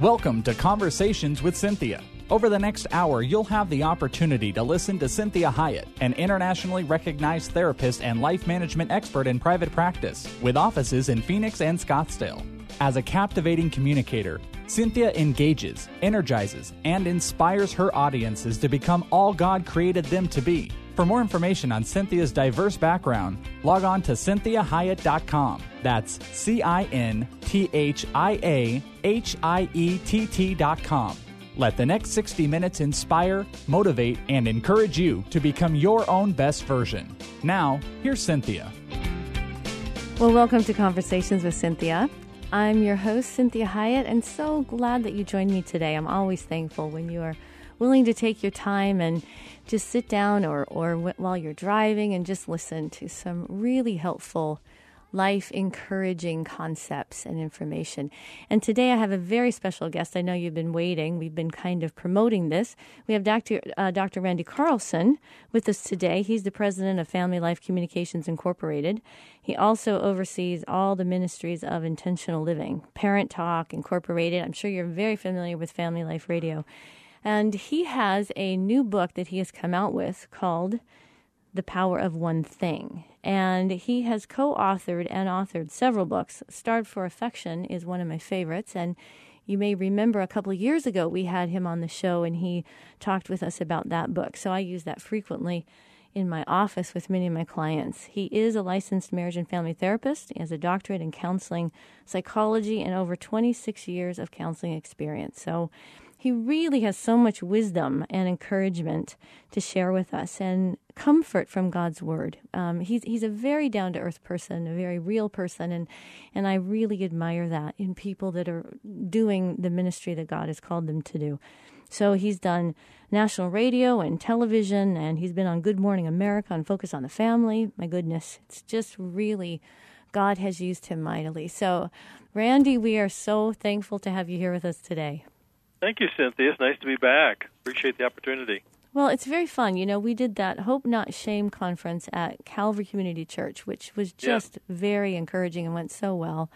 Welcome to Conversations with Cynthia. Over the next hour, you'll have the opportunity to listen to Cinthia Hiett, an internationally recognized therapist and life management expert in private practice, with offices in Phoenix and Scottsdale. As a captivating communicator, Cynthia engages, energizes, and inspires her audiences to become all God created them to be. For more information on Cynthia's diverse background, log on to cinthiahiett.com. That's C I N T H I A H I E T T.com. Let the next 60 minutes inspire, motivate, and encourage you to become your own best version. Now, here's Cynthia. Well, welcome to Conversations with Cynthia. I'm your host, Cinthia Hiett, and so glad that you joined me today. I'm always thankful when you are willing to take your time and just sit down or, or while you're driving and just listen to some really helpful life encouraging concepts and information. And today I have a very special guest. I know you've been waiting. We've been kind of promoting this. We have Dr. Uh, Dr. Randy Carlson with us today. He's the president of Family Life Communications Incorporated. He also oversees all the ministries of intentional living, Parent Talk Incorporated. I'm sure you're very familiar with Family Life Radio. And he has a new book that he has come out with called The Power of One Thing. And he has co authored and authored several books. Starved for Affection is one of my favorites. And you may remember a couple of years ago we had him on the show and he talked with us about that book. So I use that frequently in my office with many of my clients. He is a licensed marriage and family therapist. He has a doctorate in counseling psychology and over 26 years of counseling experience. So he really has so much wisdom and encouragement to share with us and comfort from God's word. Um, he's he's a very down to earth person, a very real person, and and I really admire that in people that are doing the ministry that God has called them to do. So he's done national radio and television, and he's been on Good Morning America and Focus on the Family. My goodness, it's just really God has used him mightily. So, Randy, we are so thankful to have you here with us today. Thank you, Cynthia. It's nice to be back. Appreciate the opportunity. Well, it's very fun. You know, we did that Hope Not Shame conference at Calvary Community Church, which was just yeah. very encouraging and went so well.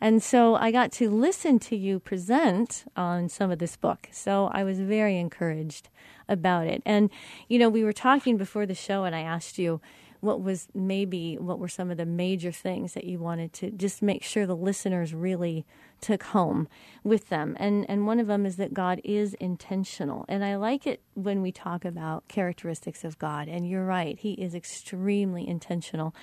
And so I got to listen to you present on some of this book. So I was very encouraged about it. And, you know, we were talking before the show, and I asked you, what was maybe what were some of the major things that you wanted to just make sure the listeners really took home with them and and one of them is that God is intentional and I like it when we talk about characteristics of God and you're right he is extremely intentional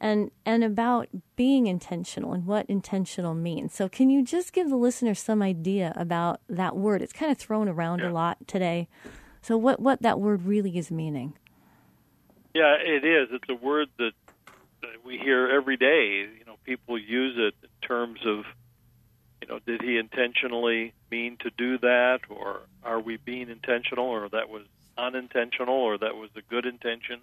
and and about being intentional and what intentional means. So can you just give the listeners some idea about that word? It's kind of thrown around yeah. a lot today. So what what that word really is meaning? Yeah, it is. It's a word that, we hear every day. You know, people use it in terms of, you know, did he intentionally mean to do that, or are we being intentional, or that was unintentional, or that was a good intention?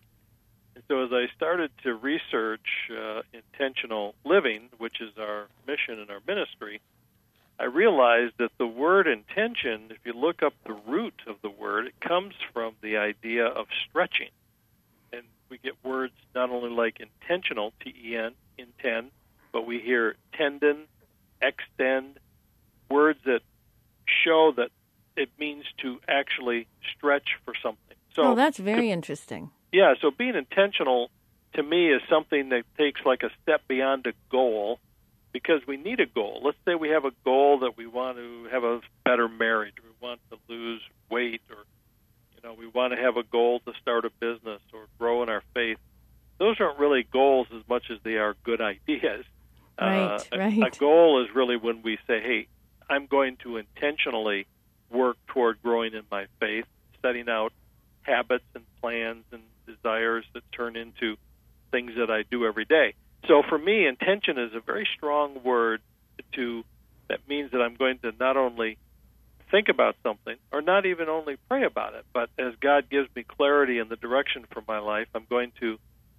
And so, as I started to research uh, intentional living, which is our mission and our ministry, I realized that the word intention, if you look up the root of the word, it comes from the idea of stretching we get words not only like intentional, T E N, intend, but we hear tendon, extend, words that show that it means to actually stretch for something. So oh, that's very to, interesting. Yeah, so being intentional to me is something that takes like a step beyond a goal because we need a goal. Let's say we have a goal that we want to have a better marriage, we want to lose weight or you know, we want to have a goal to start a business or grow in our faith. Those aren't really goals as they are good ideas. Right, uh, right. A, a goal is really when we say, "Hey, I'm going to intentionally work toward growing in my faith, setting out habits and plans and desires that turn into things that I do every day." So for me, intention is a very strong word to that means that I'm going to not only think about something or not even only pray about it, but as God gives me clarity in the direction for my life, I'm going to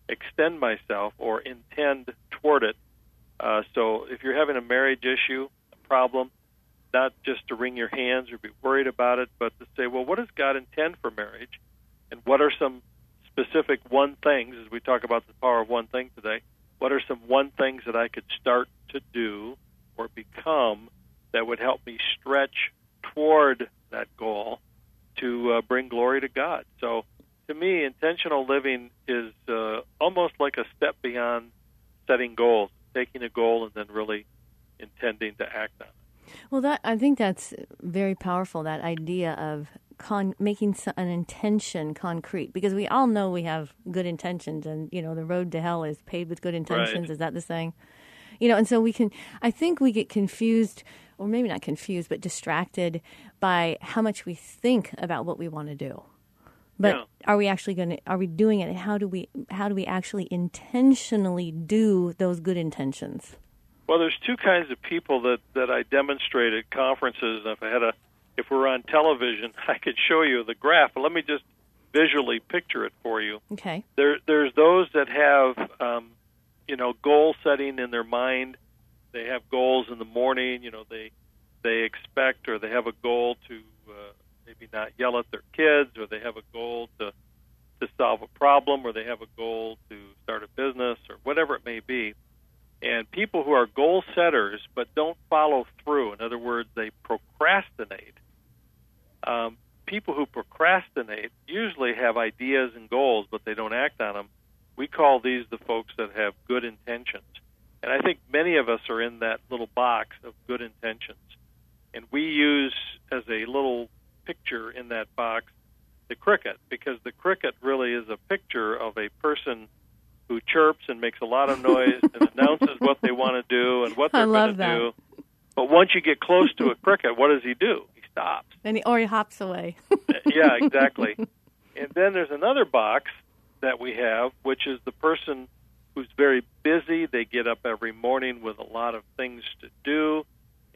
extend myself or intend toward it. Uh, so if you're having a marriage issue, a problem, not just to wring your hands or be worried about it, but to say, well, what does God intend for marriage? And what are some specific one things, as we talk about the power of one thing today, what are some one things that I could start to do or become that would help me stretch toward that goal to uh, bring glory to God. So, to me, intentional living is uh, almost like a step beyond setting goals, taking a goal and then really intending to act on it. Well, that I think that's very powerful. That idea of con- making an intention concrete, because we all know we have good intentions, and you know the road to hell is paved with good intentions. Right. Is that the saying? You know, and so we can. I think we get confused, or maybe not confused, but distracted by how much we think about what we want to do. But Yeah. are we actually going to? Are we doing it? How do we? How do we actually intentionally do those good intentions? Well, there's two kinds of people that that I demonstrate at conferences. If I had a, if we're on television, I could show you the graph. But let me just visually picture it for you. Okay. There, there's those that have, um, you know, goal setting in their mind. They have goals in the morning. You know, they they expect or they have a goal to uh, maybe not yell at their kids, or they have a goal to to solve a problem, or they have a goal to start a business, or whatever it may be. And people who are goal setters but don't follow through, in other words, they procrastinate. Um, people who procrastinate usually have ideas and goals, but they don't act on them. We call these the folks that have good intentions. And I think many of us are in that little box of good intentions. And we use as a little picture in that box the cricket, because the cricket really is a picture of a person who chirps and makes a lot of noise and announces what they want to do and what they're going to that. do. But once you get close to a cricket, what does he do? He stops. And he, or he hops away. Uh, yeah, exactly. And then there's another box that we have, which is the person who's very busy. They get up every morning with a lot of things to do,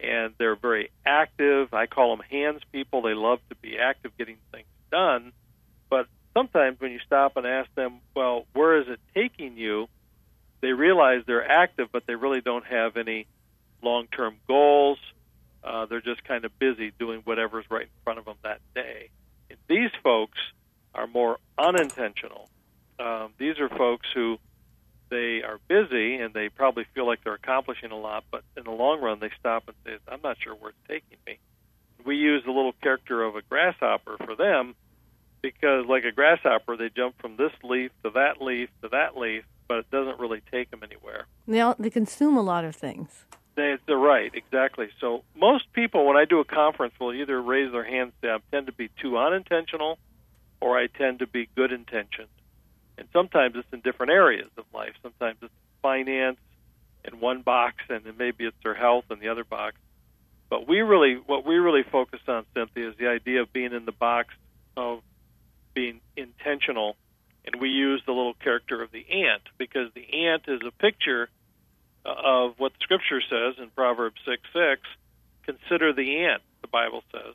and they're very active. I call them hands people. They love to be active, getting things done. But sometimes when you stop and ask them, well, where is it taking you? They realize they're active, but they really don't have any long term goals. Uh, they're just kind of busy doing whatever's right in front of them that day. And these folks are more unintentional. Um, these are folks who they are busy and they probably feel like they're accomplishing a lot, but in the long run, they stop and say, "I'm not sure where it's taking me." We use the little character of a grasshopper for them because, like a grasshopper, they jump from this leaf to that leaf to that leaf, but it doesn't really take them anywhere. they, all, they consume a lot of things. They, they're right, exactly. So most people, when I do a conference, will either raise their hand and say, I tend to be too unintentional, or I tend to be good intentioned. And sometimes it's in different areas of life. Sometimes it's finance in one box, and then maybe it's their health in the other box. But we really, what we really focus on, Cynthia, is the idea of being in the box of being intentional. And we use the little character of the ant because the ant is a picture of what the scripture says in Proverbs 6 6. Consider the ant, the Bible says.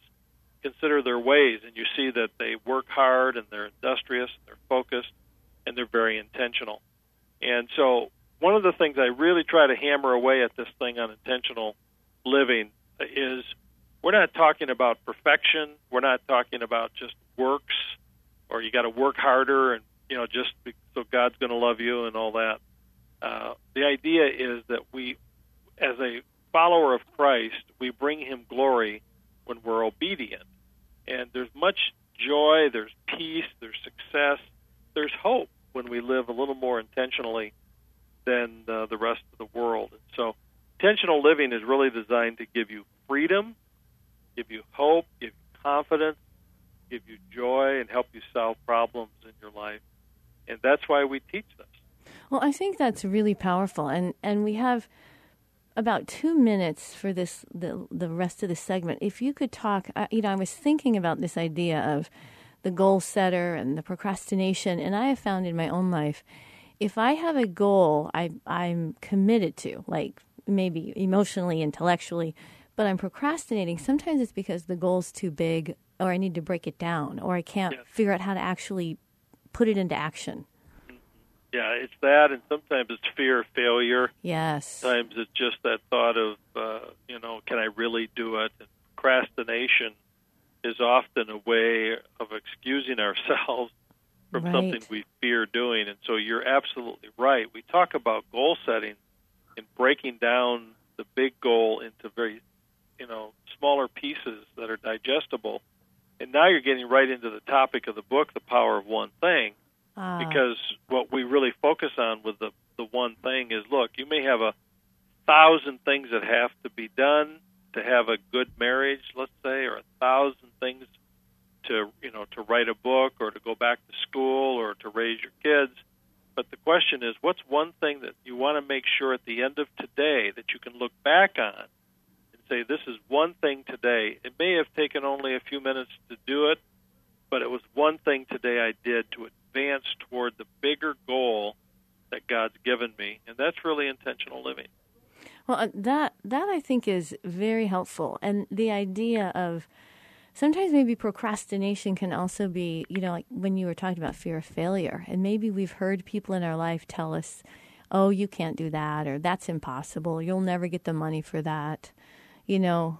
Consider their ways, and you see that they work hard and they're industrious, and they're focused, and they're very intentional. And so, one of the things I really try to hammer away at this thing on intentional living is we're not talking about perfection. We're not talking about just works or you got to work harder and, you know, just so God's going to love you and all that. Uh, the idea is that we, as a follower of Christ, we bring Him glory when we're obedient. And there's much joy, there's peace, there's success, there's hope when we live a little more intentionally than uh, the rest of the world. And so, intentional living is really designed to give you freedom, give you hope, give you confidence, give you joy, and help you solve problems in your life. And that's why we teach this. Well, I think that's really powerful, and and we have about two minutes for this the the rest of the segment. If you could talk, you know, I was thinking about this idea of the goal setter and the procrastination, and I have found in my own life, if I have a goal I I'm committed to, like maybe emotionally, intellectually, but I'm procrastinating. Sometimes it's because the goal's too big, or I need to break it down, or I can't Yes. figure out how to actually put it into action. Yeah, it's that, and sometimes it's fear of failure. Yes. Sometimes it's just that thought of, uh, you know, can I really do it? And procrastination is often a way of excusing ourselves from Right. something we fear doing. And so you're absolutely right. We talk about goal setting and breaking down the big goal into very, you know smaller pieces that are digestible. And now you're getting right into the topic of the book, the power of one thing, Ah, because what we really focus on with the the one thing is look, you may have a thousand things that have to be done to have a good marriage, let's say, or a thousand things to you know to write a book or to go back to school or to raise your kids. But the question is, what's one thing that you want to make sure at the end of today that you can look back on and say, this is one thing today. It may have taken only a few minutes to do it, but it was one thing today I did to advance toward the bigger goal that God's given me, and that's really intentional living. Well, uh, that that I think is very helpful, and the idea of sometimes maybe procrastination can also be, you know, like when you were talking about fear of failure, and maybe we've heard people in our life tell us, "Oh, you can't do that," or "That's impossible. You'll never get the money for that." You know,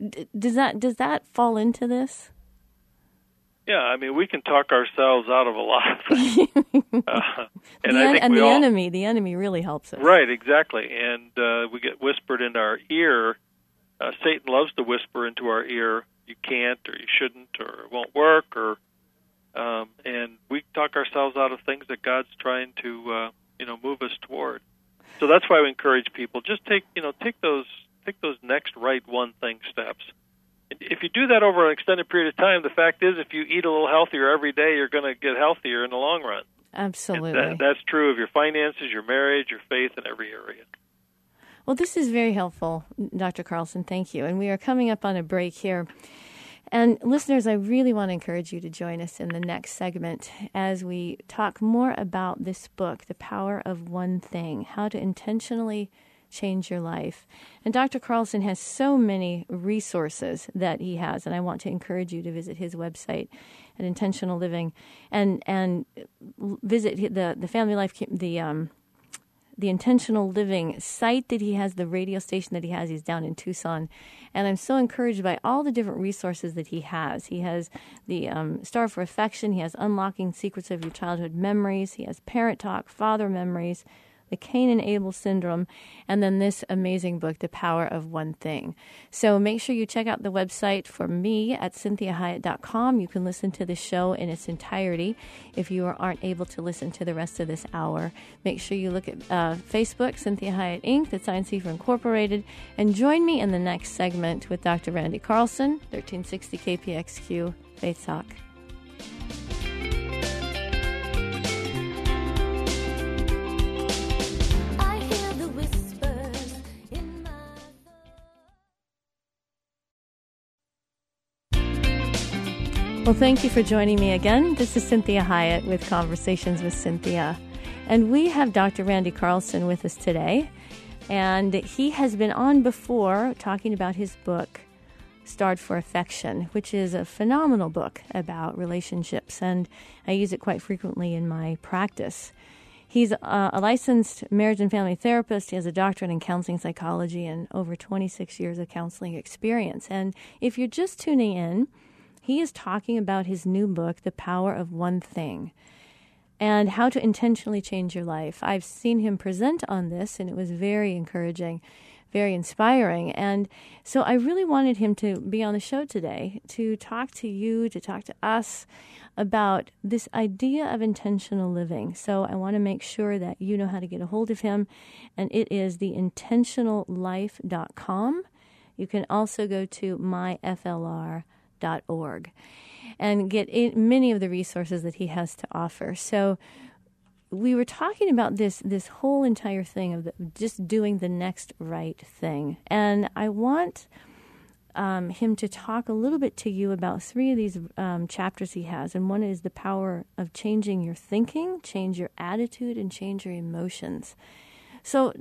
D- does that does that fall into this? Yeah, I mean, we can talk ourselves out of a lot of things, uh, and the, I think and the all enemy, the enemy really helps us. right, exactly, and uh, we get whispered in our ear. Uh, Satan loves to whisper into our ear, "You can't," or "You shouldn't," or "It won't work," or um, and we talk ourselves out of things that God's trying to uh, you know move us toward. So that's why we encourage people just take you know take those take those next right one thing steps. If you do that over an extended period of time, the fact is, if you eat a little healthier every day, you're going to get healthier in the long run. Absolutely. that, that's true of your finances, your marriage, your faith, in every area. Well, this is very helpful, Dr. Carlson. Thank you. And we are coming up on a break here. And listeners, I really want to encourage you to join us in the next segment as we talk more about this book, The Power of One Thing How to Intentionally Change Your Life. And Dr. Carlson has so many resources that he has, and I want to encourage you to visit his website at Intentional Living and and visit the the Family Life the um, the intentional living site that he has, the radio station that he has. He's down in Tucson. And I'm so encouraged by all the different resources that he has. He has the um, Starved for Affection, he has Unlocking Secrets of Your Childhood Memories, he has Parent Talk, Father Memories, the Cain and Abel Syndrome, and then this amazing book, The Power of One Thing. So make sure you check out the website for me at cinthiahiett.com. You can listen to the show in its entirety if you aren't able to listen to the rest of this hour. Make sure you look at uh, Facebook, Cinthia Hiett Inc., the Science Fever Incorporated, and join me in the next segment with Dr. Randy Carlson, 1360 KPXQ Faith Talk. Well, thank you for joining me again. This is Cinthia Hiett with Conversations with Cynthia. And we have Dr. Randy Carlson with us today. And he has been on before talking about his book, Starved for Affection, which is a phenomenal book about relationships. And I use it quite frequently in my practice. He's a, a licensed marriage and family therapist. He has a doctorate in counseling psychology and over 26 years of counseling experience. And if you're just tuning in, he is talking about his new book, The Power of One Thing, and how to intentionally change your life. I've seen him present on this, and it was very encouraging, very inspiring. And so I really wanted him to be on the show today to talk to you, to talk to us about this idea of intentional living. So I want to make sure that you know how to get a hold of him, and it is theintentionallife.com. You can also go to myflr.org and get in many of the resources that he has to offer. So we were talking about this this whole entire thing of the, just doing the next right thing, and I want um, him to talk a little bit to you about three of these um, chapters he has, and one is the power of changing your thinking, change your attitude, and change your emotions. So,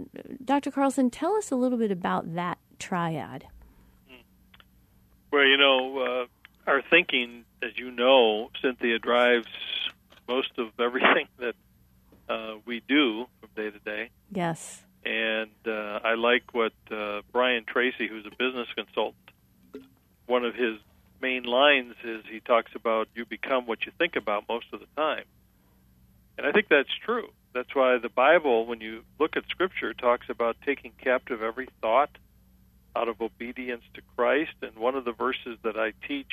Dr. Carlson, tell us a little bit about that triad. Well, you know, uh, our thinking, as you know, Cynthia drives most of everything that uh, we do from day to day. Yes. And uh, I like what uh, Brian Tracy, who's a business consultant, one of his main lines is he talks about you become what you think about most of the time. And I think that's true. That's why the Bible, when you look at Scripture, talks about taking captive every thought out of obedience to Christ. And one of the verses that I teach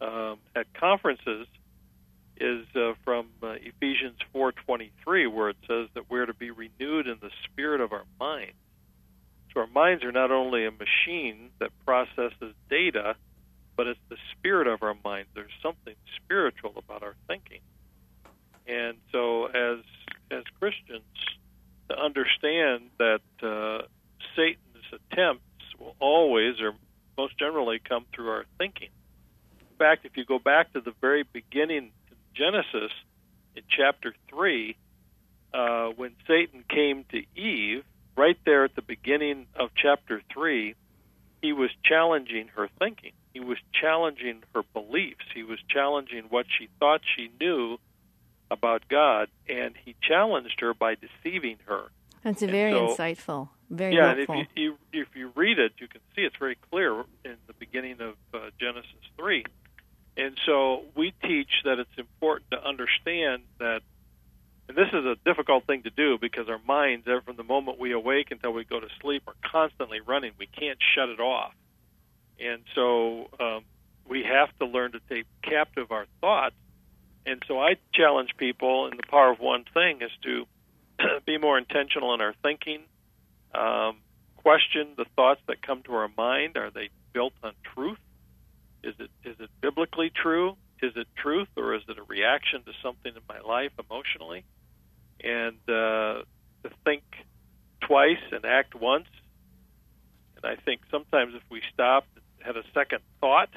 um, at conferences is uh, from uh, Ephesians 4:23, where it says that we're to be renewed in the spirit of our minds. So our minds are not only a machine that processes data, but it's the spirit of our mind. There's something spiritual about our thinking. And so, as as Christians, to understand that uh, Satan's attempts will always, or most generally, come through our thinking. In fact, if you go back to the very beginning in Genesis, in chapter three, uh, when Satan came to Eve, right there at the beginning of chapter three, he was challenging her thinking. He was challenging her beliefs. He was challenging what she thought she knew about God, and he challenged her by deceiving her. That's very so- insightful. Very yeah, and if you, you if you read it, you can see it's very clear in the beginning of uh, Genesis three. And so we teach that it's important to understand that, and this is a difficult thing to do because our minds, from the moment we awake until we go to sleep, are constantly running. We can't shut it off, and so um, we have to learn to take captive our thoughts. And so I challenge people, and the power of one thing is to be more intentional in our thinking um, question the thoughts that come to our mind. Are they built on truth? Is it is it biblically true? Is it truth, or is it a reaction to something in my life emotionally? And uh, to think twice and act once. And I think sometimes if we stopped and had a second thought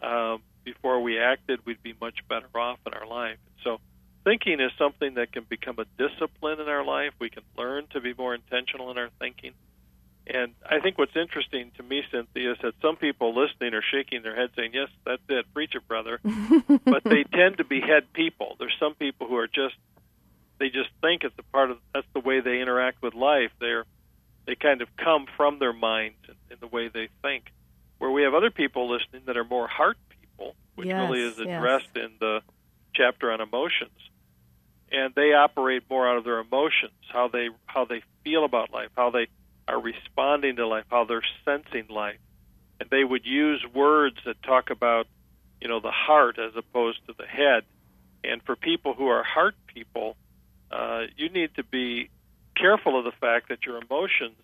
um, before we acted, we'd be much better off in our life. So thinking is something that can become a discipline in our life. We can learn to be more intentional in our thinking. And I think what's interesting to me, Cynthia, is that some people listening are shaking their heads saying, Yes, that's it, preach it, brother. but they tend to be head people. There's some people who are just they just think it's a part of that's the way they interact with life. They're they kind of come from their minds in, in the way they think. Where we have other people listening that are more heart people, which Yes, really is yes. addressed in the chapter on emotions and they operate more out of their emotions, how they how they feel about life, how they are responding to life, how they're sensing life, and they would use words that talk about you know the heart as opposed to the head. And for people who are heart people, uh, you need to be careful of the fact that your emotions,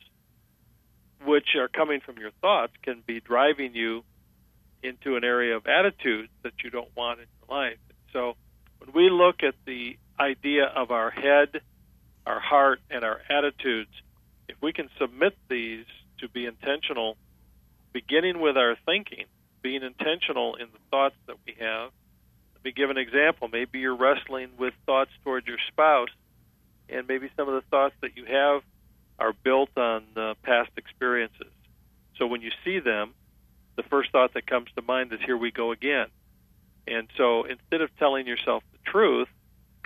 which are coming from your thoughts, can be driving you into an area of attitudes that you don't want in your life. So when we look at the idea of our head, our heart, and our attitudes, if we can submit these to be intentional, beginning with our thinking, being intentional in the thoughts that we have. Let me give an example. Maybe you're wrestling with thoughts toward your spouse, and maybe some of the thoughts that you have are built on uh, past experiences. So when you see them, the first thought that comes to mind is, here we go again. And so instead of telling yourself the truth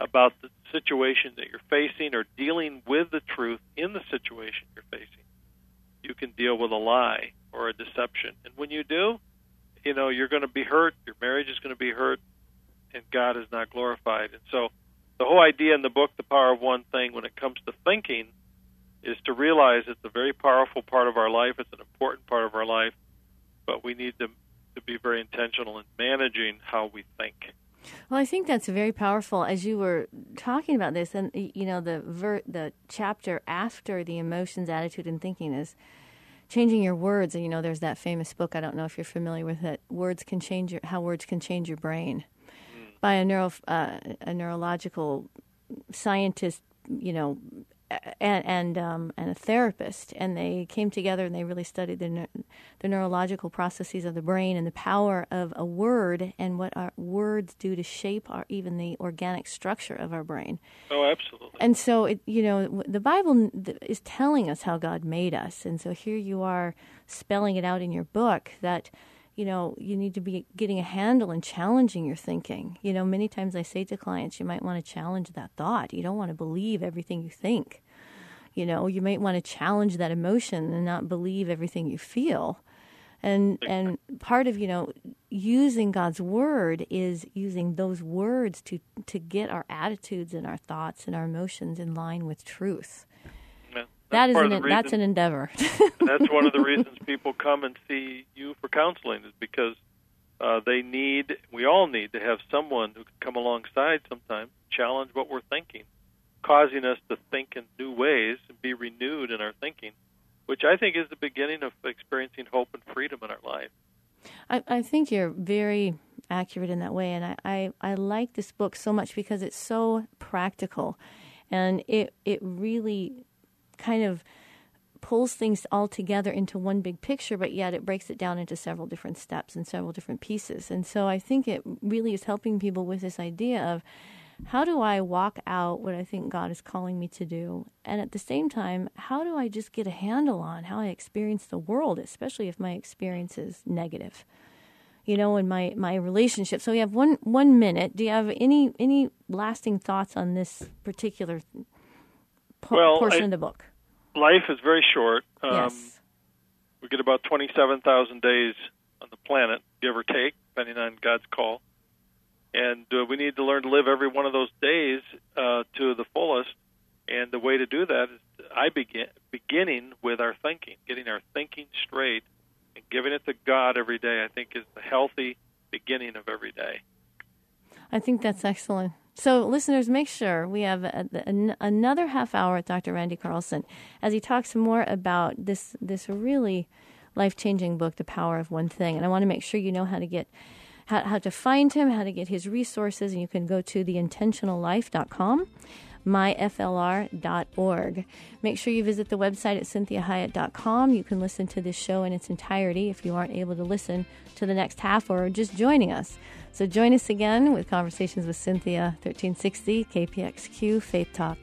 about the situation that you're facing or dealing with the truth in the situation you're facing, you can deal with a lie or a deception. And when you do, you know, you're going to be hurt, your marriage is going to be hurt, and God is not glorified. And so the whole idea in the book, The Power of One Thing, when it comes to thinking, is to realize it's a very powerful part of our life, it's an important part of our life, but we need to, to be very intentional in managing how we think. Well, I think that's very powerful. As you were talking about this, and you know, the ver- the chapter after the emotions, attitude, and thinking is changing your words. And you know, there's that famous book. I don't know if you're familiar with it. Words can change your how words can change your brain by a neuro uh, a neurological scientist. You know. And and um, and a therapist, and they came together and they really studied the neu- the neurological processes of the brain and the power of a word and what our words do to shape our even the organic structure of our brain. Oh, absolutely. And so, it, you know, the Bible is telling us how God made us. And so here you are spelling it out in your book that, you know, you need to be getting a handle and challenging your thinking. You know, many times I say to clients, you might want to challenge that thought. You don't want to believe everything you think. You know, you might want to challenge that emotion and not believe everything you feel. And and part of, you know, using God's word is using those words to to get our attitudes and our thoughts and our emotions in line with truth. Yeah. that is an, that's an endeavor. That's one of the reasons people come and see you for counseling is because uh, they need, we all need to have someone who can come alongside sometimes, challenge what we're thinking, causing us to think in new ways and be renewed in our thinking, which I think is the beginning of experiencing hope and freedom in our life. I, I think you're very accurate in that way, and I, I, I like this book so much because it's so practical, and it it really kind of pulls things all together into one big picture, but yet it breaks it down into several different steps and several different pieces. And so I think it really is helping people with this idea of how do I walk out what I think God is calling me to do? And at the same time, how do I just get a handle on how I experience the world, especially if my experience is negative? You know, in my, my relationship. So we have one one minute. Do you have any any lasting thoughts on this particular po- Well, portion I- of the book? Life is very short. Um, yes. We get about 27,000 days on the planet, give or take, depending on God's call. And uh, we need to learn to live every one of those days uh, to the fullest. And the way to do that is I begin beginning with our thinking, getting our thinking straight, and giving it to God every day. I think is the healthy beginning of every day. I think that's excellent. So, listeners, make sure we have a, an, another half hour with Dr. Randy Carlson as he talks more about this this really life changing book, The Power of One Thing. And I want to make sure you know how to get how, how to find him, how to get his resources, and you can go to theintentionallife.com myflr.org. Make sure you visit the website at cynthiahiett.com. You can listen to this show in its entirety if you aren't able to listen to the next half or just joining us. So join us again with Conversations with Cynthia, 1360 KPXQ Faith Talk.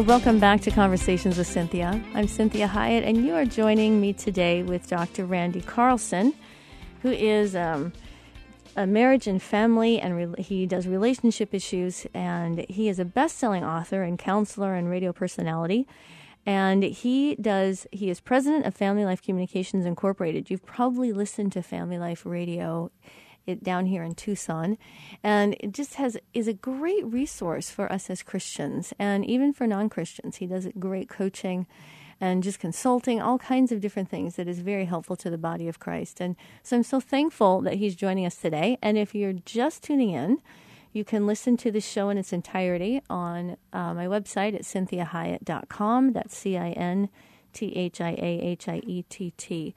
Well, welcome back to Conversations with Cynthia. I'm Cinthia Hiett, and you are joining me today with Dr. Randy Carlson, who is um, a marriage and family, and re- he does relationship issues, and he is a best-selling author and counselor and radio personality. And he does. He is president of Family Life Communications Incorporated. You've probably listened to Family Life Radio it down here in Tucson, and it just has is a great resource for us as Christians and even for non Christians. He does great coaching and just consulting, all kinds of different things that is very helpful to the body of Christ. And so I'm so thankful that he's joining us today. And if you're just tuning in, you can listen to the show in its entirety on uh, my website at cynthiahiett.com. That's C I N T H I A H I E T T.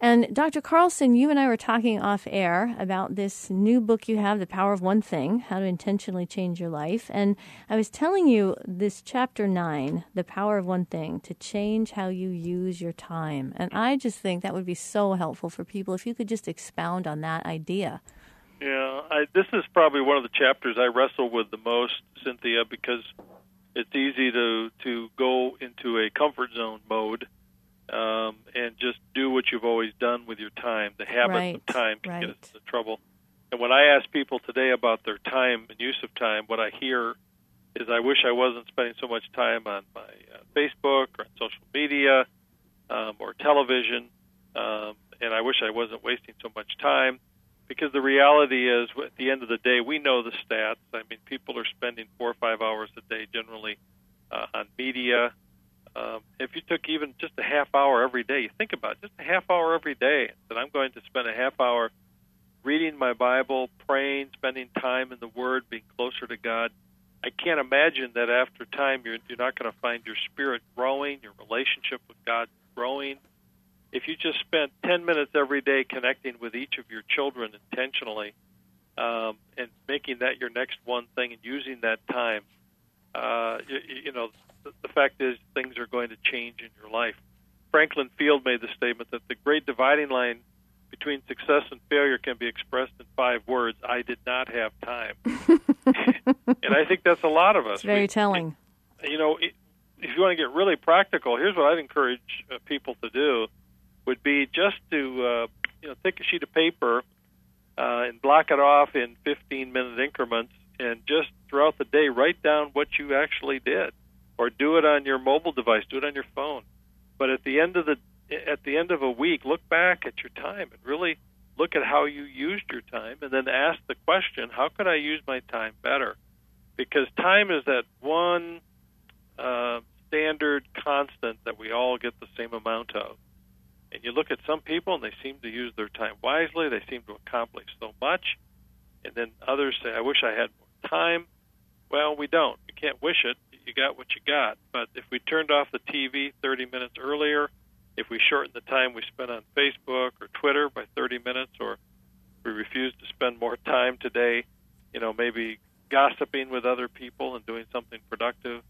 And Dr. Carlson, you and I were talking off air about this new book you have, The Power of One Thing How to Intentionally Change Your Life. And I was telling you this chapter nine, The Power of One Thing, to change how you use your time. And I just think that would be so helpful for people if you could just expound on that idea. Yeah, I, this is probably one of the chapters I wrestle with the most, Cynthia, because it's easy to to go into a comfort zone mode um, and just do what you've always done with your time. The habit Right, of time can get us into trouble. And when I ask people today about their time and use of time, what I hear is, "I wish I wasn't spending so much time on my uh, Facebook or on social media um, or television, um, and I wish I wasn't wasting so much time." because the reality is at the end of the day we know the stats i mean people are spending four or five hours a day generally uh, on media um, if you took even just a half hour every day you think about it, just a half hour every day that i'm going to spend a half hour reading my bible praying spending time in the word being closer to god. I can't imagine that after time you're, you're not going to find your spirit growing your relationship with god growing. If you just spent 10 minutes every day connecting with each of your children intentionally um, and making that your next one thing and using that time, uh, you, you know, the, fact is things are going to change in your life. Franklin Field made the statement that the great dividing line between success and failure can be expressed in five words I did not have time. and I think that's a lot of us. It's very We- telling. you know, i- if you want to get really practical, here's what I'd encourage uh, people to do: would be just to uh, you know take a sheet of paper uh, and block it off in 15 minute increments, and just throughout the day write down what you actually did, or do it on your mobile device, do it on your phone. But at the end of the at the end of a week, look back at your time and really look at how you used your time, and then ask the question, how could I use my time better? Because time is that one uh, standard constant that we all get the same amount of. And you look at some people, and they seem to use their time wisely. They seem to accomplish so much. And then others say, I wish I had more time. Well, we don't. You can't wish it. You got what you got. But if we turned off the TV 30 minutes earlier, if we shortened the time we spend on Facebook or Twitter by 30 minutes, or we refuse to spend more time today, you know, maybe gossiping with other people and doing something productive,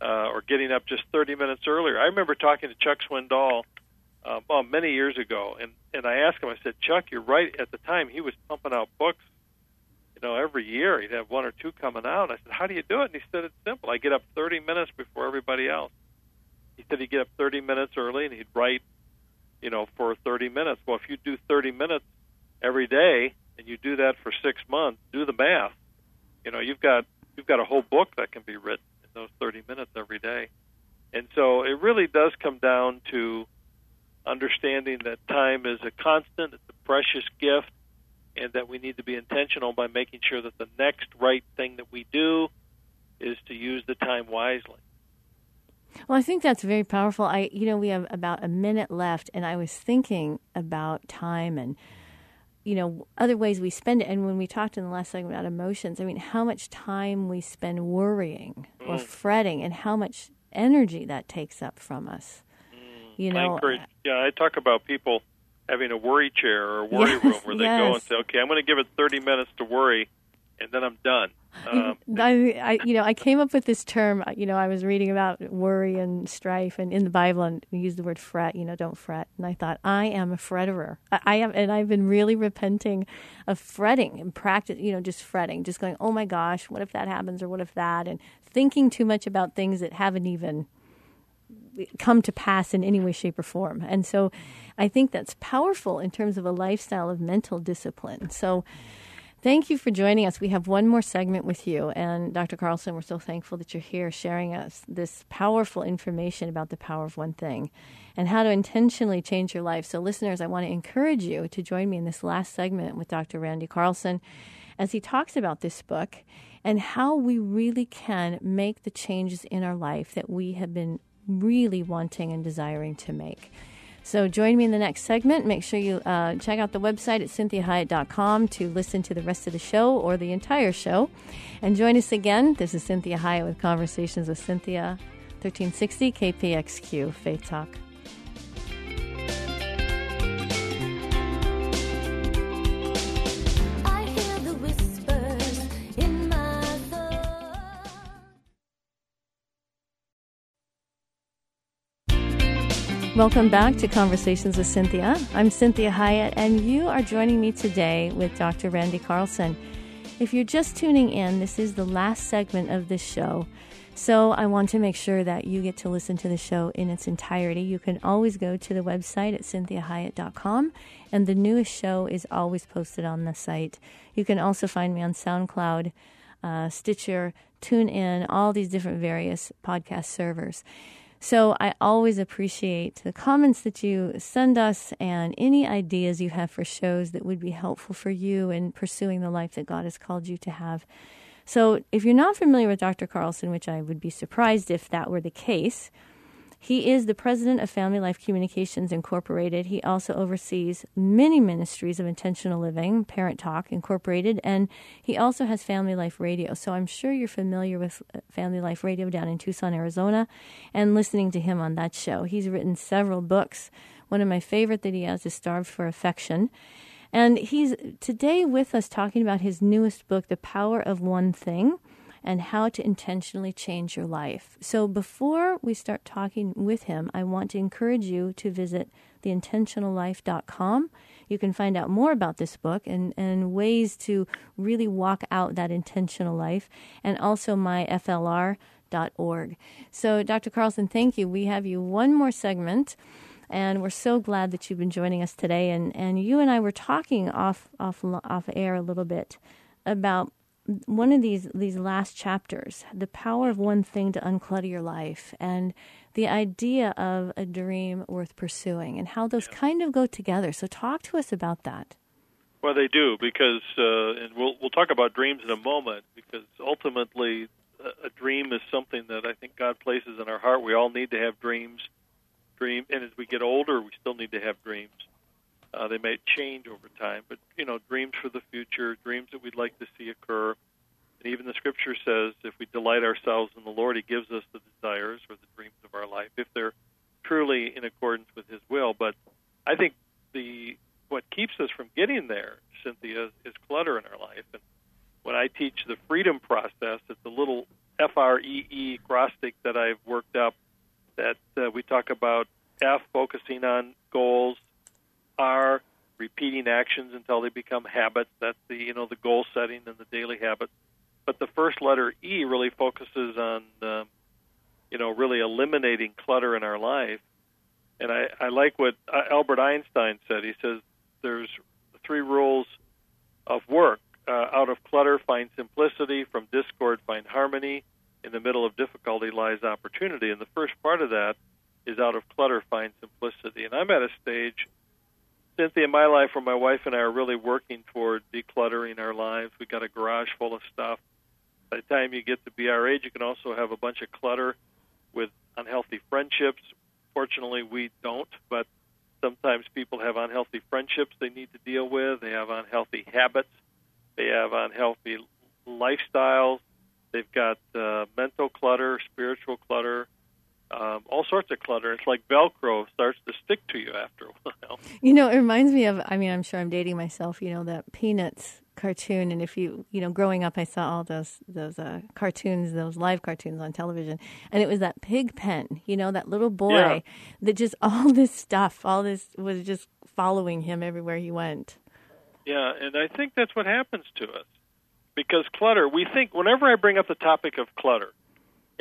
uh, or getting up just 30 minutes earlier. I remember talking to Chuck Swindoll uh, well, many years ago, and and I asked him. I said, Chuck, you're right. At the time, he was pumping out books. You know, every year he'd have one or two coming out. I said, How do you do it? And he said, It's simple. I get up 30 minutes before everybody else. He said he'd get up 30 minutes early and he'd write, you know, for 30 minutes. Well, if you do 30 minutes every day and you do that for six months, do the math. You know, you've got you've got a whole book that can be written in those 30 minutes every day. And so it really does come down to understanding that time is a constant, it's a precious gift, and that we need to be intentional by making sure that the next right thing that we do is to use the time wisely. Well, I think that's very powerful. I, you know, we have about a minute left, and I was thinking about time and, you know, other ways we spend it. And when we talked in the last segment about emotions, I mean, how much time we spend worrying or mm. fretting, and how much energy that takes up from us. Mm. You I know, encourage, uh, yeah, I talk about people having a worry chair or a worry Yes, room where they go and say, okay, I'm going to give it 30 minutes to worry, and then I'm done. Um, I, I, you know, I came up with this term. You know, I was reading about worry and strife, and in the Bible, and we use the word fret. You know, don't fret. And I thought, I am a fretterer. I, I am, and I've been really repenting of fretting and practice. You know, just fretting, just going, oh my gosh, what if that happens, or what if that, and thinking too much about things that haven't even come to pass in any way, shape, or form. And so I think that's powerful in terms of a lifestyle of mental discipline. So thank you for joining us. We have one more segment with you. And Dr. Carlson, we're so thankful that you're here sharing us this powerful information about the power of one thing and how to intentionally change your life. So, listeners, I want to encourage you to join me in this last segment with Dr. Randy Carlson as he talks about this book and how we really can make the changes in our life that we have been really wanting and desiring to make. So join me in the next segment. Make sure you uh, check out the website at cinthiahiett.com to listen to the rest of the show or the entire show. And join us again. This is Cinthia Hiett with Conversations with Cynthia, 1360 KPXQ Faith Talk. Welcome back to Conversations with Cynthia. I'm Cinthia Hiett, and you are joining me today with Dr. Randy Carlson. If you're just tuning in, this is the last segment of this show. So I want to make sure that you get to listen to the show in its entirety. You can always go to the website at cinthiahiett.com, and the newest show is always posted on the site. You can also find me on SoundCloud, uh, Stitcher, TuneIn, all these different various podcast servers. So I always appreciate the comments that you send us and any ideas you have for shows that would be helpful for you in pursuing the life that God has called you to have. So if you're not familiar with Dr. Carlson, which I would be surprised if that were the case, he is the president of Family Life Communications Incorporated. He also oversees many ministries of intentional living, Parent Talk Incorporated, and he also has Family Life Radio. So I'm sure you're familiar with uh, Family Life Radio down in Tucson, Arizona, and listening to him on that show. He's written several books. One of my favorite that he has is Starved for Affection. And he's today with us talking about his newest book, The Power of One Thing and how to intentionally change your life. So before we start talking with him, I want to encourage you to visit theintentionallife.com. You can find out more about this book and, and ways to really walk out that intentional life, and also myflr.org. So, Dr. Carlson, thank you. We have you one more segment. And we're so glad that you've been joining us today. And, and you and I were talking off, off, off air a little bit about one of these these last chapters, the power of one thing to unclutter your life, and the idea of a dream worth pursuing, and how those kind of go together. So, talk to us about that. Well, they do because, uh, and we'll we'll talk about dreams in a moment. Because ultimately, a, a dream is something that I think God places in our heart. We all need to have dreams. Dream, and as we get older, we still need to have dreams. Uh, they may change over time, but you know, dreams for the future, dreams that we'd like to see occur. And even the Scripture says, if we delight ourselves in the Lord, He gives us the desires or the dreams of our life, if they're truly in accordance with His will. But I think the what keeps us from getting there, Cinthia, is clutter in our life. And when I teach the freedom process, it's a little F R E E acrostic that I've worked up that uh, we talk about F focusing on goals, R repeating actions until they become habits. That's the you know the goal setting and the daily habits. But the first letter E really focuses on um, you know really eliminating clutter in our life. And I, I like what uh, Albert Einstein said. He says there's three rules of work. Uh, out of clutter, find simplicity. From discord, find harmony. In the middle of difficulty lies opportunity. And the first part of that is out of clutter, find simplicity. And I'm at a stage, Cinthia, my life where my wife and I are really working toward decluttering our lives. We've got a garage full of stuff. By the time you get to be our age, you can also have a bunch of clutter with unhealthy friendships. Fortunately, we don't, but sometimes people have unhealthy friendships they need to deal with. They have unhealthy habits. They have unhealthy lifestyles. They've got uh, mental clutter, spiritual clutter, um, all sorts of clutter. It's like Velcro starts to stick to you after a while. You know, it reminds me of. I mean, I'm sure I'm dating myself. You know that Peanuts cartoon, and if you, you know, growing up, I saw all those those uh, cartoons, those live cartoons on television, and it was that pig pen. You know, that little boy Yeah. that just all this stuff, all this was just following him everywhere he went. Yeah, and I think that's what happens to us. Because clutter, we think, whenever I bring up the topic of clutter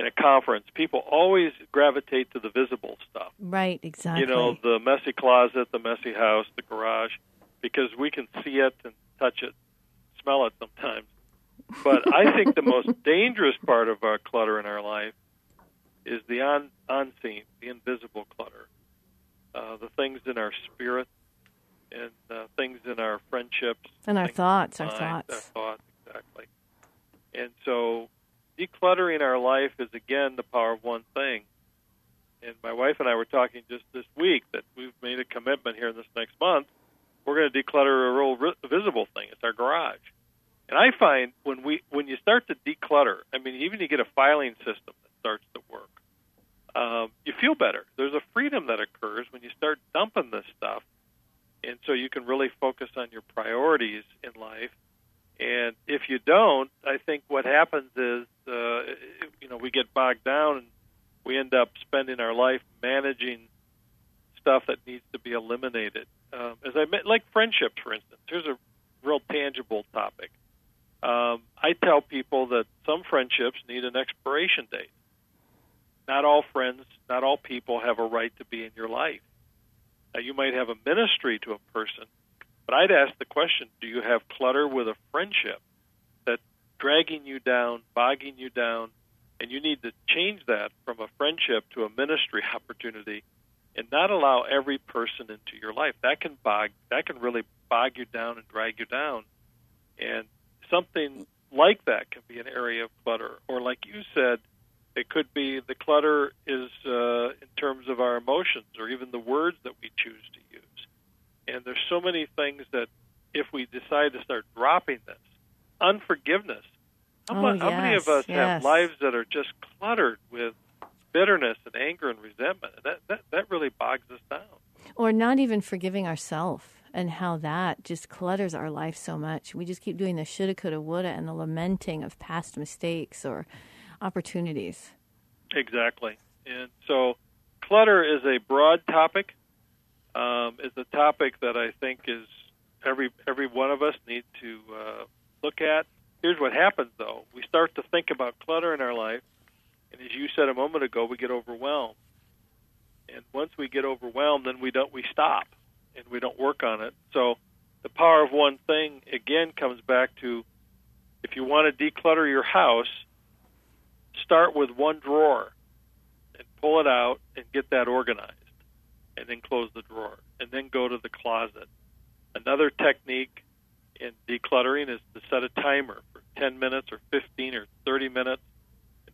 in a conference, people always gravitate to the visible stuff. Right, exactly. You know, the messy closet, the messy house, the garage, because we can see it and touch it, smell it sometimes. But I think the most dangerous part of our clutter in our life is the on, unseen, the invisible clutter, uh, the things in our spirit and uh, things in our friendships and our thoughts, our mind, thoughts. Our thoughts, exactly. And so decluttering our life is, again, the power of one thing. And my wife and I were talking just this week that we've made a commitment here in this next month. We're going to declutter a real visible thing. It's our garage. And I find when we when you start to declutter, I mean, even you get a filing system that starts to work, um, you feel better. There's a freedom that occurs when you start dumping this stuff, and so you can really focus on your priorities in life. And if you don't, I think what happens is, uh, you know, we get bogged down and we end up spending our life managing stuff that needs to be eliminated. Um, as I met, like friendships, for instance. Here's a real tangible topic. Um, I tell people that some friendships need an expiration date. Not all friends, not all people have a right to be in your life. Now, you might have a ministry to a person, but I'd ask the question do you have clutter with a friendship that's dragging you down, bogging you down, and you need to change that from a friendship to a ministry opportunity and not allow every person into your life. That can bog that can really bog you down and drag you down. And something like that can be an area of clutter. Or like you said, it could be the clutter is uh, in terms of our emotions or even the words that we choose to. And there's so many things that if we decide to start dropping this, unforgiveness. How, Oh, mu- how many of us yes. have lives that are just cluttered with bitterness and anger and resentment? That, that, that really bogs us down. Or not even forgiving ourselves and how that just clutters our life so much. We just keep doing the shoulda, coulda, woulda and the lamenting of past mistakes or opportunities. Exactly. And so clutter is a broad topic. Um, it's a topic that I think is every every one of us need to uh, look at. Here's what happens though: we start to think about clutter in our life, and as you said a moment ago, we get overwhelmed. And once we get overwhelmed, then we don't we stop and we don't work on it. So the power of one thing again comes back to if you want to declutter your house, start with one drawer and pull it out and get that organized, and then close the drawer, and then go to the closet. Another technique in decluttering is to set a timer for 10 minutes or 15 or 30 minutes.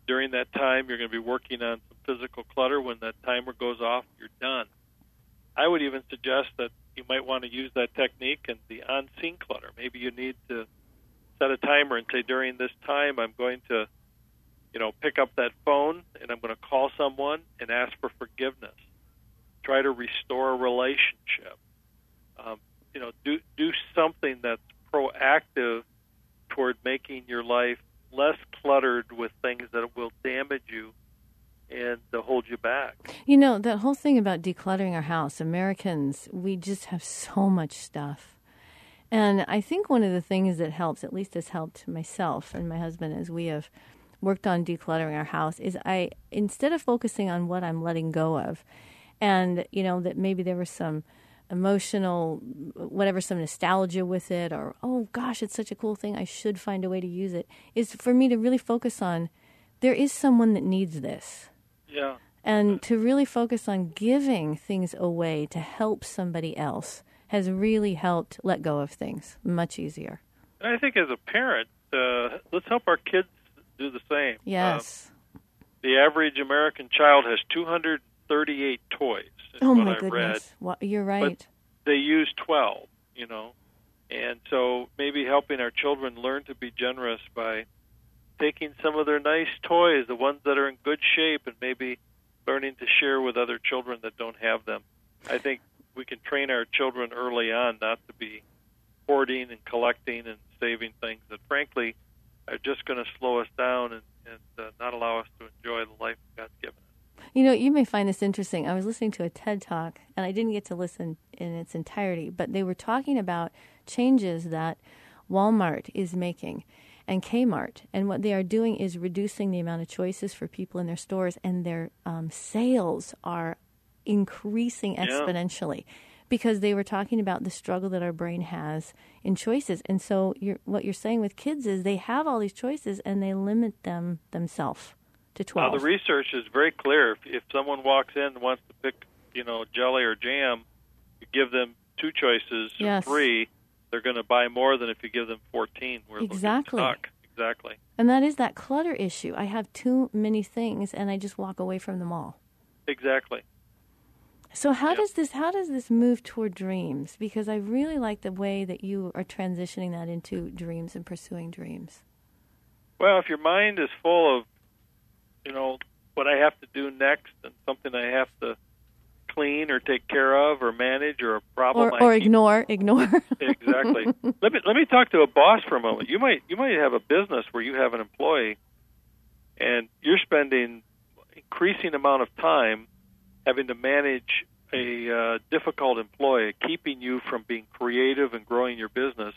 During that time, you're going to be working on some physical clutter. When that timer goes off, you're done. I would even suggest that you might want to use that technique in the on scene clutter. Maybe you need to set a timer and say, during this time, I'm going to, you know, pick up that phone and I'm going to call someone and ask for forgiveness. Try to restore a relationship. Um, you know, do do something that's proactive toward making your life less cluttered with things that will damage you and to hold you back. You know, that whole thing about decluttering our house, Americans, we just have so much stuff. And I think one of the things that helps, at least has helped myself and my husband as we have worked on decluttering our house, is I, instead of focusing on what I'm letting go of, and, you know, that maybe there was some emotional, whatever, some nostalgia with it, or, oh gosh, it's such a cool thing, I should find a way to use it, is for me to really focus on there is someone that needs this Yeah. and to really focus on giving things away to help somebody else has really helped let go of things much easier. And I think as a parent, uh, let's help our kids do the same. Yes. Uh, the average American child has 238 toys. Oh what my I read. goodness. Wha- you're right. They use 12, you know. And so maybe helping our children learn to be generous by taking some of their nice toys, the ones that are in good shape, and maybe learning to share with other children that don't have them. I think we can train our children early on not to be hoarding and collecting and saving things that, frankly, are just going to slow us down and, and uh, not allow us to enjoy the life God's given us. You know, you may find this interesting. I was listening to a TED talk, and I didn't get to listen in its entirety, but they were talking about changes that Walmart is making and Kmart. And what they are doing is reducing the amount of choices for people in their stores, and their um, sales are increasing Yeah. exponentially. Because they were talking about the struggle that our brain has in choices, and so you're, what you're saying with kids is they have all these choices and they limit them themselves to Now, twelve. the research is very clear. If, if someone walks in and wants to pick, you know, jelly or jam, you give them two choices Yes. three, they're going to buy more than if you give them 14. Where they'll get Exactly. Exactly. And that is that clutter issue. I have too many things and I just walk away from them all. Exactly. So how Yep. does this how does this move toward dreams? Because I really like the way that you are transitioning that into dreams and pursuing dreams. Well, if your mind is full of, you know, what I have to do next and something I have to clean or take care of or manage or a problem Or or ignore, ignore. exactly. let me let me talk to a boss for a moment. You might you might have a business where you have an employee, and you're spending increasing amount of time having to manage a uh, difficult employee, keeping you from being creative and growing your business.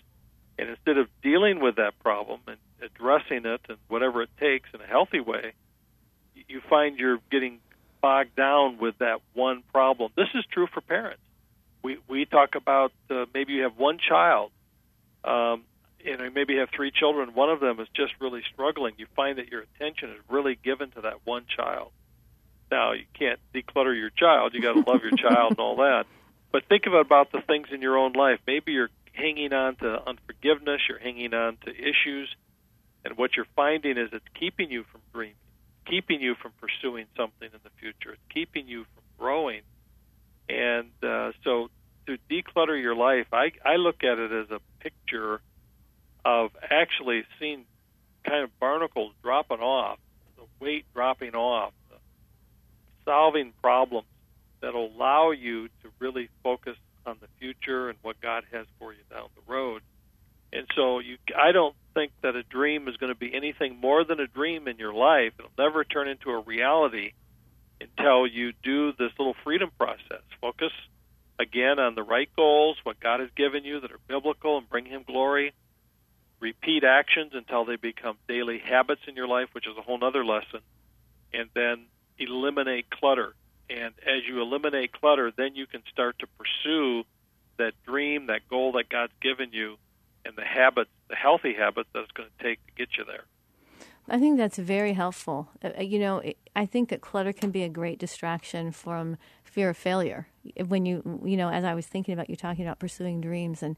And instead of dealing with that problem and addressing it and whatever it takes in a healthy way, you find you're getting bogged down with that one problem. This is true for parents we we talk about uh, maybe you have one child, um, you know, maybe have three children. One of them is just really struggling. You find that your attention is really given to that one child. Now you can't declutter your child. You got to love your child and all that. But think about the things in your own life. Maybe you're hanging on to unforgiveness. You're hanging on to issues, and what you're finding is it's keeping you from dreaming, keeping you from pursuing something in the future. It's keeping you from growing. And uh, so to declutter your life, I, I look at it as a picture of actually seeing kind of barnacles dropping off, the weight dropping off, solving problems that allow you to really focus on the future and what God has for you down the road. And so you, I don't think that a dream is going to be anything more than a dream in your life. It'll never turn into a reality until you do this little freedom process. Focus again on the right goals, what God has given you that are biblical and bring Him glory. Repeat actions until they become daily habits in your life, which is a whole other lesson. And then eliminate clutter. And as you eliminate clutter, then you can start to pursue that dream, that goal that God's given you, and the habits, the healthy habits that it's going to take to get you there. I think that's very helpful. Uh, uh, you know, I think that clutter can be a great distraction from fear of failure. When you, you know, as I was thinking about you talking about pursuing dreams, and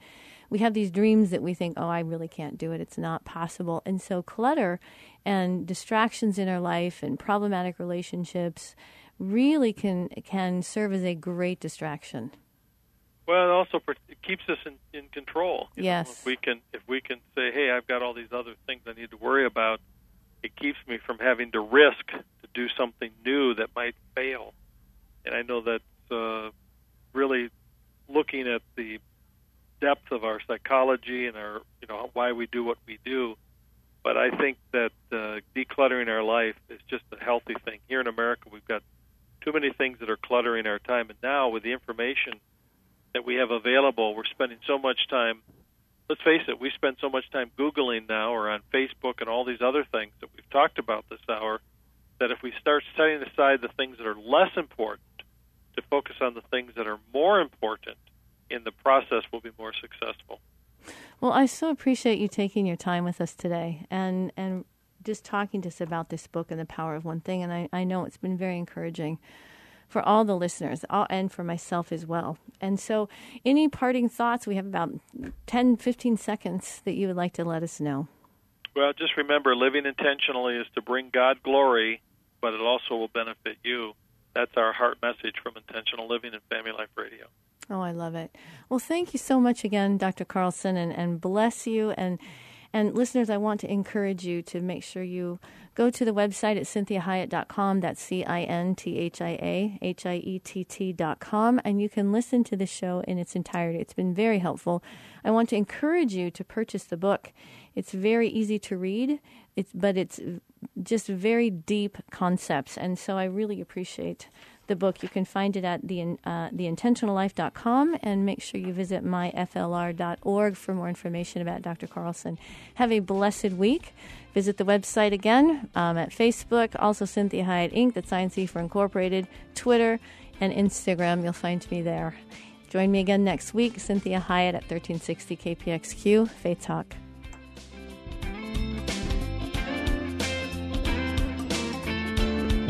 we have these dreams that we think, oh, I really can't do it. It's not possible. And so, clutter and distractions in our life and problematic relationships really can can serve as a great distraction. Well, it also it keeps us in, in control. you know. Yes. if we can, if we can say, "Hey, I've got all these other things I need to worry about," it keeps me from having to risk to do something new that might fail. And I know that's uh, really looking at the depth of our psychology and our, you know, why we do what we do. But I think that uh, decluttering our life is just a healthy thing. Here in America, we've got too many things that are cluttering our time, and now with the information that we have available, we're spending so much time. Let's face it, we spend so much time Googling now or on Facebook and all these other things that we've talked about this hour that if we start setting aside the things that are less important to focus on the things that are more important, in the process, we'll be more successful. Well, I so appreciate you taking your time with us today and and just talking to us about this book and the power of one thing. And I, I know it's been very encouraging for all the listeners all, and for myself as well. And so, any parting thoughts? We have about 10, 15 seconds that you would like to let us know. Well, just remember, living intentionally is to bring God glory, but it also will benefit you. That's our heart message from Intentional Living and Family Life Radio. Oh, I love it. Well, thank you so much again, Dr. Carlson, and, and bless you. And and listeners, I want to encourage you to make sure you go to the website at cinthiahiett.com. That's C I N T H I A H I E T T.com. And you can listen to the show in its entirety. It's been very helpful. I want to encourage you to purchase the book. It's very easy to read, it's, but it's just very deep concepts. And so I really appreciate the book. You can find it at the uh, theintentionallife.com and make sure you visit myflr.org for more information about Dr. Carlson. Have a blessed week. Visit the website again um, at Facebook, also Cinthia Hiett Inc., that's INC for Incorporated, Twitter, and Instagram. You'll find me there. Join me again next week, Cinthia Hiett at 1360 KPXQ, Faith Talk.